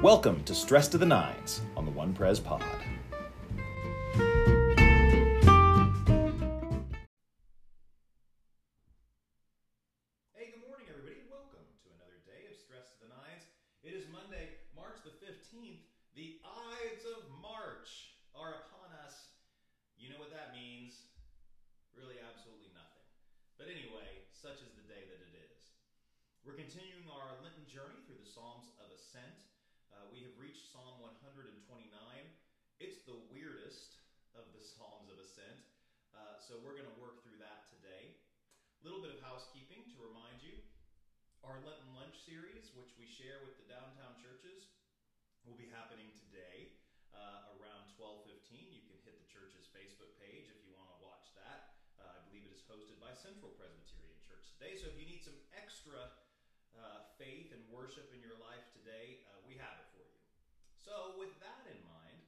Welcome to Stress to the Nines on the One Pres Pod. Hey, good morning, everybody. Welcome to another day of Stress to the Nines. It is Monday, March the 15th. The Ides of March are upon us. You know what that means? Really, absolutely nothing. But anyway, such is the day that it is. We're continuing our Lenten journey through the Psalms of Ascent. Uh, we have reached Psalm 129. It's the weirdest of the Psalms of Ascent, uh, so we're going to work through that today. A little bit of housekeeping to remind you. Our Lenten Lunch series, which we share with the downtown churches, will be happening today uh, around 12:15. You can hit the church's Facebook page if you want to watch that. Uh, I believe it is hosted by Central Presbyterian Church today. So if you need some extra uh, faith and worship in your life today, uh, we have it for you. So with that in mind,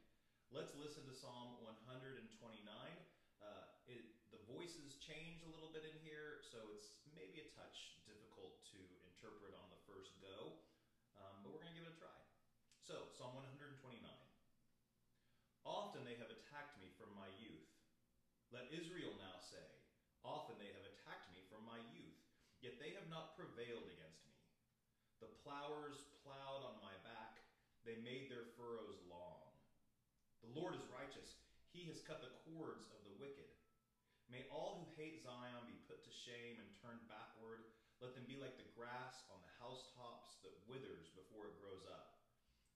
let's listen to Psalm 129. Uh, it, the voices change a little bit in here, so it's maybe a touch difficult to interpret on the first go, um, but we're going to give it a try. So, Psalm 129. Often they have attacked me from my youth. Let Israel now say, Often they have attacked me from my youth, yet they have not prevailed against me. The plowers plowed on my back, they made their furrows long. The Lord is righteous, he has cut the cords of the wicked. May all who hate Zion be put to shame and turned backward. Let them be like the grass on the housetops that withers before it grows up,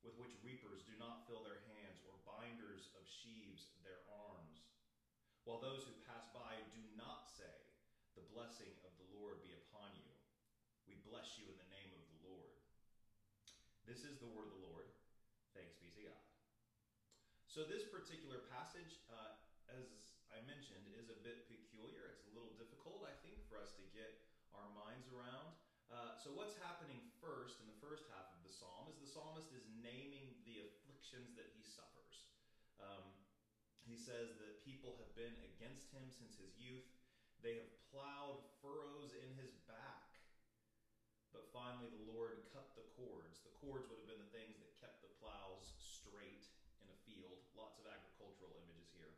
with which reapers do not fill their hands, or binders of sheaves their arms. While those who pass by do not say, The blessing of the Lord be upon you. We bless you in the name of the Lord. This is the word of the Lord. Thanks be to God. So, this particular passage, uh, as I mentioned, is a bit peculiar. It's a little difficult, I think, for us to get our minds around. Uh, so, what's happening first in the first half of the psalm is the psalmist is naming the afflictions that he suffers. Um, he says that people have been against him since his youth. They have plowed furrows in his back. But finally, the Lord cut the cords. The cords would have been the things that kept the plows straight in a field. Lots of agricultural images here.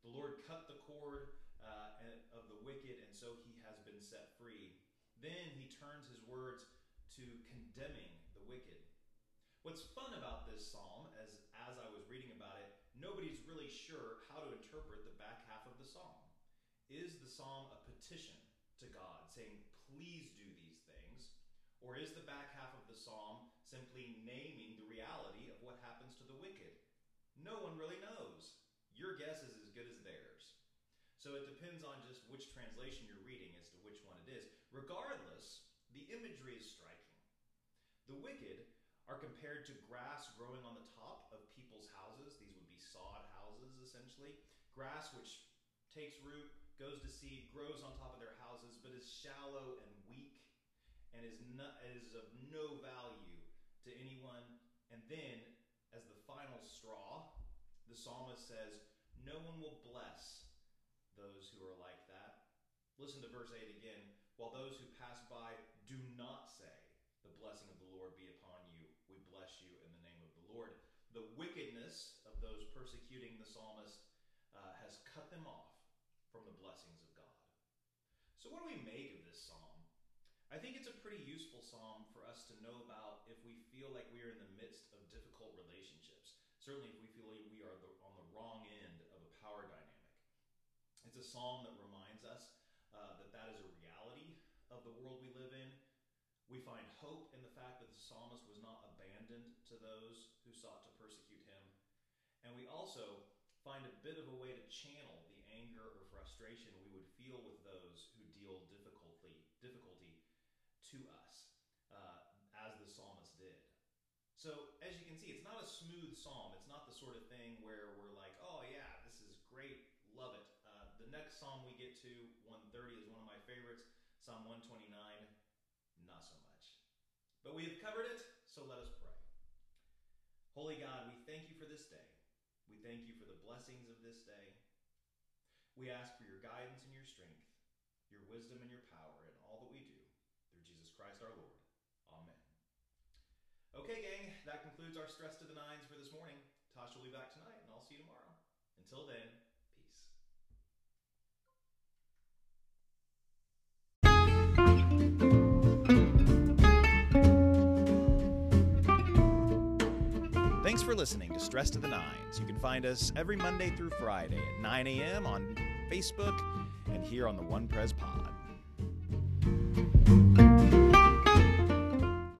The Lord cut the cord uh, of the wicked, and so he has been set free. Then he turns his words to condemning the wicked. What's fun about this psalm, as, as I was reading about it, nobody's really sure how to interpret the back half of the psalm. Is the psalm a petition to God, saying, please do these things? Or is the back half of the psalm simply naming the reality of what happens to the wicked? No one really knows. Your guess is as good as theirs. So it depends on just which translation you're reading as to which one it is. Regardless, the imagery is striking. The wicked are compared to grass growing on the top of people's houses. These would be sod houses, essentially. Grass which takes root, goes to seed, grows on top of their houses, but is shallow and weak and is, is of no value to anyone. And then, as the final straw, the psalmist says, No one will bless those who are like that. Listen to verse 8 again. While those who pass by do not say, The blessing of the Lord be upon you, we bless you in the name of the Lord. The wickedness of those persecuting the psalmist uh, has cut them off from the blessings of God. So, what do we make of this psalm? I think it's a pretty useful psalm for us to know about if we feel like we are in the midst of difficult relationships. Certainly, if we feel like we are on the wrong end of a power dynamic. It's a psalm that reminds us uh, that that is a reality of the world we live in. We find hope in the fact that the psalmist was not abandoned to those who sought to persecute him. And we also find a bit of a way to channel the anger or frustration we would feel with those who deal difficulty, difficulty to us, uh, as the psalmist did. So, as you can see, it's not a smooth psalm. It's not the sort of thing where we're like, oh, yeah, this is great, love it. Psalm we get to, 130, is one of my favorites. Psalm 129, not so much. But we have covered it, so let us pray. Holy God, we thank you for this day. We thank you for the blessings of this day. We ask for your guidance and your strength, your wisdom and your power in all that we do. Through Jesus Christ our Lord. Amen. Okay. Okay, gang, that concludes our stress to the nines for this morning. Tosh will be back tonight, and I'll see you tomorrow. Until then, listening to Stress to the Nines. You can find us every Monday through Friday at 9 a.m. on Facebook and here on the One Pres Pod.